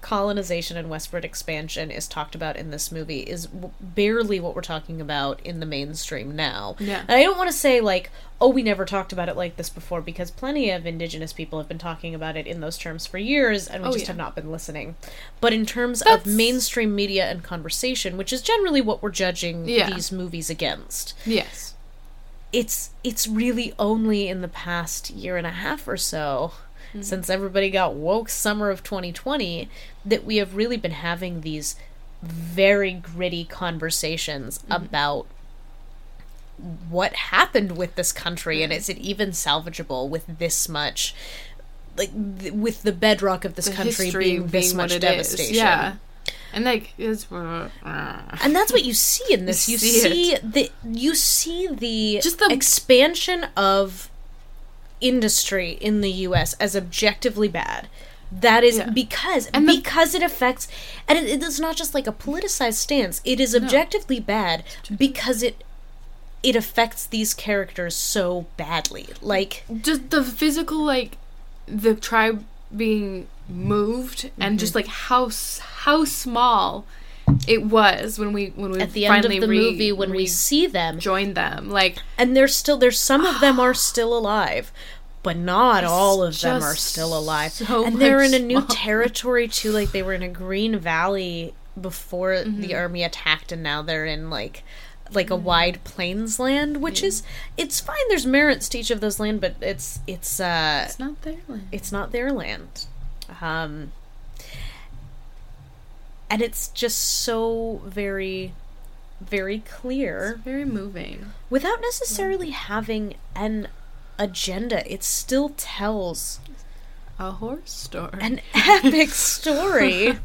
colonization and westward expansion is talked about in this movie is w- barely what we're talking about in the mainstream now. Yeah. And I don't want to say like, oh, we never talked about it like this before because plenty of indigenous people have been talking about it in those terms for years and we Oh, just yeah. have not been listening. But in terms That's- of mainstream media and conversation, which is generally what we're judging Yeah. these movies against, yes. it's it's really only in the past year and a half or so Mm-hmm. since everybody got woke summer of 2020 that we have really been having these very gritty conversations Mm-hmm. about what happened with this country and is it even salvageable with this much like th- with the bedrock of this The country history being this being much it is. devastation Yeah. And like it's and that's what you see in this. [LAUGHS] You, You see see, the you see the Just the- expansion of industry in the U.S. as objectively bad. That is Yeah. because And the- because it affects, and it, it is not just like a politicized stance. It is objectively bad because it it affects these characters so badly. Like just the physical like the tribe being moved and just Mm-hmm. like how how small it was when we when we at the end of the re- movie when we see them, join them like and there's still there's some of them are [GASPS] still alive but not all of them are still alive. so and they're in a new territory too like they were in a green valley before Mm-hmm. the army attacked and now they're in like like a wide plains land which is it's fine there's merits to each of those land but it's it's uh it's not their land. it's not their land. Um and it's just so very very clear. Very moving. Without necessarily having an agenda it still tells a horse story. an epic [LAUGHS] story.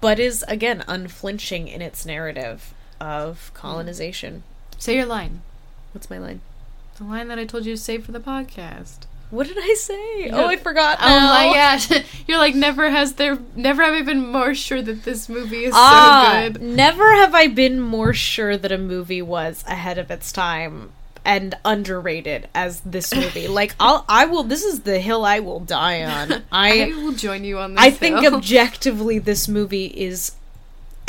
But is again unflinching in its narrative of colonization. Say your line. What's my line? The line that I told you to save for the podcast what did i say? Oh i forgot oh my gosh. [LAUGHS] You're like never has there never have I been more sure that this movie is ah, so good. never have i been more sure that a movie was ahead of its time and underrated as this [LAUGHS] movie. Like i'll i will this is the hill i will die on. [LAUGHS] I i will join you on this I think hill. objectively this movie is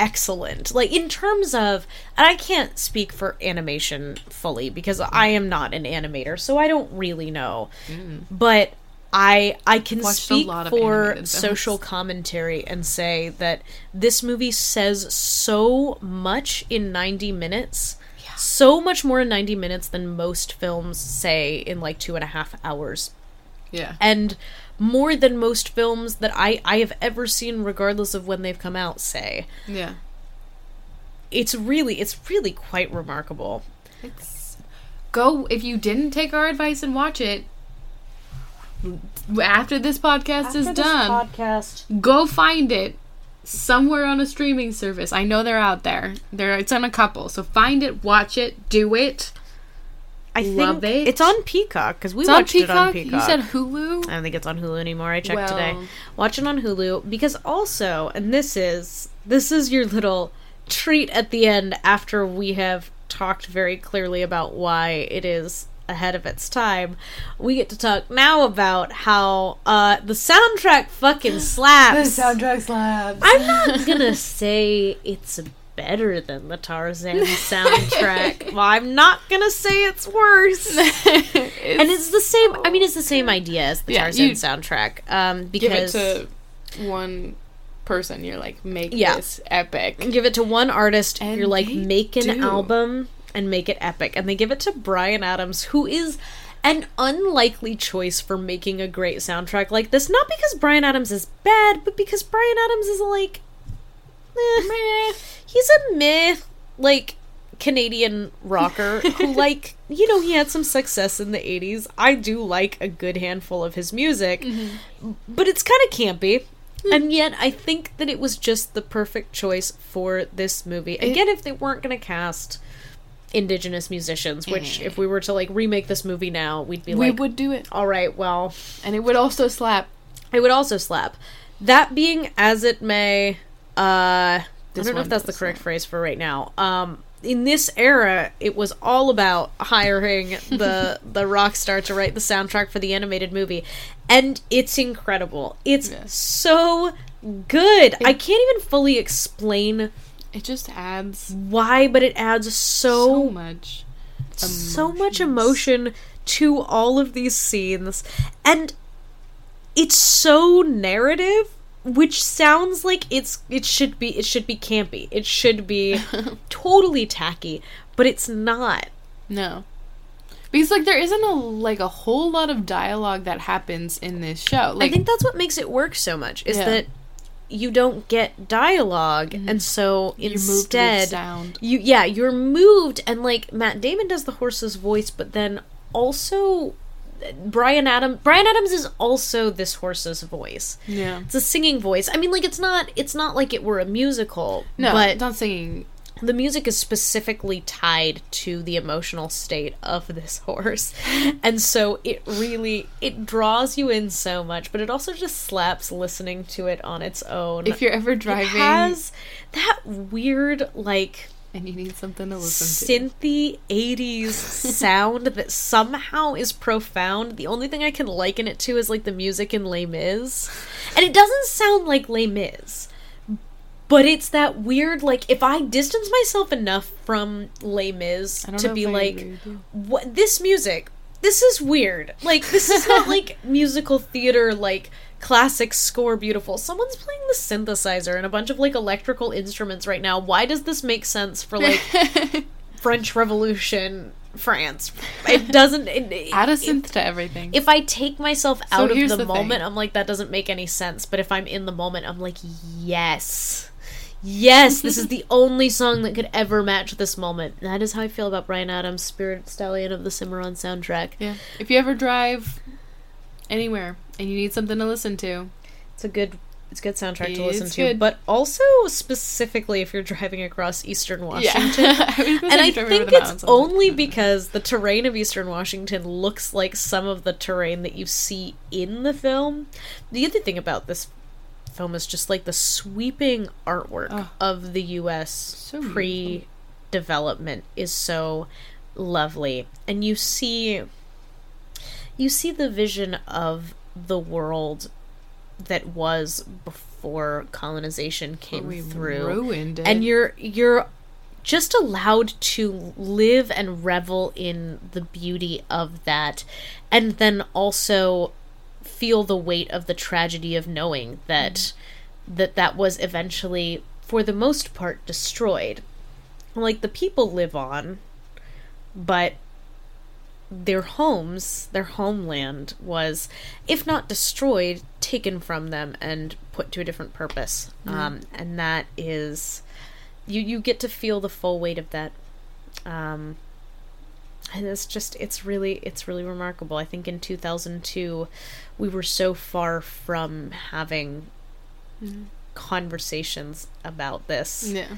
excellent. Like in terms of and I can't speak for animation fully because I am not an animator, so I don't really know. But I I can Mm. Watched a speak lot of for social commentary and say that this movie says so much in 90 minutes So much more in 90 minutes than most films say in like two and a half hours. Yeah. And more than most films that I, I have ever seen, regardless of when they've come out, say. Yeah. It's really, it's really quite remarkable. It's go if you didn't take our advice and watch it after this podcast is done. podcast. go find it somewhere on a streaming service. I know they're out there. There it's on a couple. So find it, watch it, do it. I think it. it's on Peacock because we It's on watched it on Peacock. You said Hulu? I don't think it's on Hulu anymore. I checked today. Well- Watch it on Hulu because also, and this is this is your little treat at the end after we have talked very clearly about why it is ahead of its time. We get to talk now about how uh the soundtrack fucking [GASPS] slaps. The soundtrack slaps. I'm not [LAUGHS] gonna say it's better than the Tarzan soundtrack. [LAUGHS] well, I'm not gonna say it's worse. [LAUGHS] and it's the same. I mean, it's the same idea as the Yeah, Tarzan soundtrack. Um, give it because to one person. You're like, make Yeah. this epic. give it to one artist. And you're like, make an do. album and make it epic. And they give it to Bryan Adams, who is an unlikely choice for making a great soundtrack like this. Not because Bryan Adams is bad, but because Bryan Adams is like, eh, he's a meh, like Canadian rocker who, [LAUGHS] like, you know, he had some success in the 80s. I do like a good handful of his music, but it's kind of campy. And yet, I think that it was just the perfect choice for this movie. Again, if they weren't going to cast indigenous musicians, which, Eh. if we were to like remake this movie now, we'd be we like, would do it. all right, well, And it would also slap. it would also slap. That being as it may, uh, I don't know if that's the correct phrase for right now. Um, in this era, it was all about hiring the [LAUGHS] the rock star to write the soundtrack for the animated movie, and it's incredible. It's Yeah. so good. I can't even fully explain It just adds why, but it adds so, so much. so much emotion to all of these scenes and it's so narrative which sounds like it's it should be it should be campy it should be [LAUGHS] totally tacky but it's not No. Because like there isn't a like a whole lot of dialogue that happens in this show. Like i think that's what makes it work so much is Yeah. Mm-hmm. that you don't get dialogue and so you're moved instead you yeah you're moved and like matt damon does the horse's voice but then also bryan adam bryan adams is also this horse's voice Yeah. it's a singing voice i mean like it's not it's not like it were a musical No, but it's not singing. the music is specifically tied to the emotional state of this [LAUGHS] horse and so it really it draws you in so much but it also just slaps listening to it on its own If you're ever it driving has that weird like [LAUGHS] and you need something to listen to. synthy 80s sound that somehow is profound. The only thing I can liken it to is like the music in Les Mis. And it doesn't sound like Les Mis. But it's that weird like if I distance myself enough from Les Mis to be like agree with you. what this music this is weird. Like this is not [LAUGHS] like musical theater like classic score beautiful. Someone's playing the synthesizer and a bunch of like electrical instruments right now. Why does this make sense for like [LAUGHS] French Revolution France? It doesn't it, Add a it- synth to everything. if I take myself out of here's the, the moment, I'm like, that doesn't make any sense. But if I'm in the moment, I'm like, yes. Yes, this is [LAUGHS] the only song that could ever match this moment. That is how I feel about Bryan Adams' Spirit Stallion of the Cimarron soundtrack. yeah. If you ever drive anywhere and you need something to listen to, It's a good it's a good soundtrack to listen to. But also specifically if you're driving across Eastern [LAUGHS] Washington. yeah. And I you drive over think it's only [LAUGHS] because the terrain of Eastern Washington looks like some of the terrain that you see in the film. The other thing about this film is just like the sweeping artwork Oh. of the U.S. So pre-development is so lovely, and you see, you see the vision of the world that was before colonization came we through. ruined it. and you're you're just allowed to live and revel in the beauty of that and then also feel the weight of the tragedy of knowing that mm-hmm. that that was eventually for the most part destroyed. Like the people live on but their homes, their homeland was, if not destroyed, taken from them and put to a different purpose. Um, and that is, you you get to feel the full weight of that. Um, and it's just it's really it's really remarkable. I think in 2002, we were so far from having conversations about this. Yeah.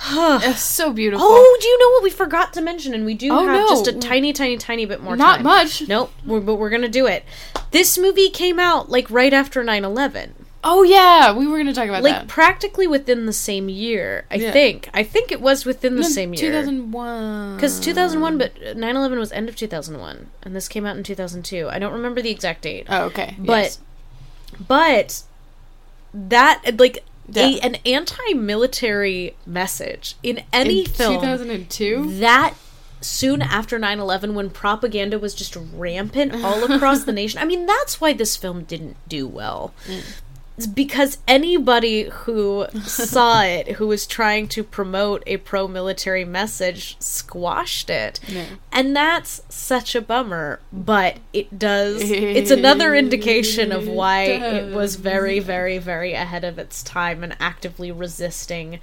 It's so beautiful. Oh, do you know what we forgot to mention? And we do Oh, have no. just a tiny, tiny, tiny bit more Not time. much. Nope, we're, but we're gonna do it. This movie came out like right after 9-11. Oh yeah, we were gonna talk about Like that. practically within the same year, I Yeah. think. I think it was within the same year. Two thousand one. Because 2001, but 9-11 was end of 2001. And this came out in 2002. I don't remember the exact date. Oh okay. but Yes. but that like a, an anti-military message in any in film two thousand and two. that soon after 9-11 when propaganda was just rampant all across the [LAUGHS] nation. I mean that's why this film didn't do well. It's because anybody who saw [LAUGHS] it who was trying to promote a pro-military message squashed it Yeah. and that's such a bummer but it does it's another [LAUGHS] indication of why it was very very very ahead of its time and actively resisting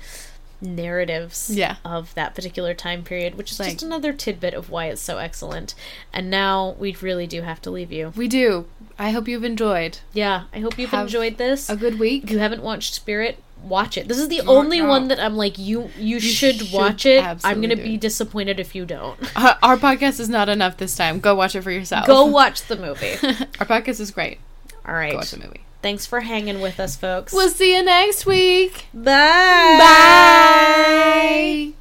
narratives Yeah. of that particular time period, which is Like- just another tidbit of why it's so excellent. And now we really do have to leave you. We do. I hope you've enjoyed Yeah, I hope you've Have enjoyed this. a good week. if you haven't watched Spirit, watch it. This is the Oh, only no. one that I'm like you you, should, should watch it. I'm going to be disappointed if you don't. [LAUGHS] Uh, our podcast is not enough this time. Go watch it for yourself. Go watch the movie. [LAUGHS] our podcast is great. All right. Go watch the movie. Thanks for hanging with us, folks. We'll see you next week. Bye. Bye.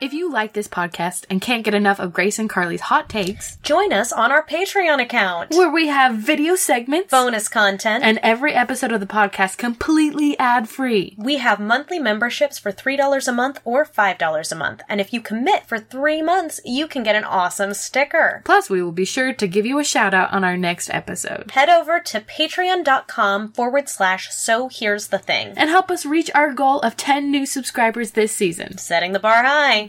If you like this podcast and can't get enough of Grace and Carly's hot takes, Join us on our Patreon account. where we have video segments Bonus content. and every episode of the podcast completely ad free. We have monthly memberships for $3 a month or $5 a month. And if you commit for three months, you can get an awesome sticker. Plus, we will be sure to give you a shout out on our next episode. Head over to patreon.com forward slash so here's the thing. And help us reach our goal of 10 new subscribers this season. Setting the bar high.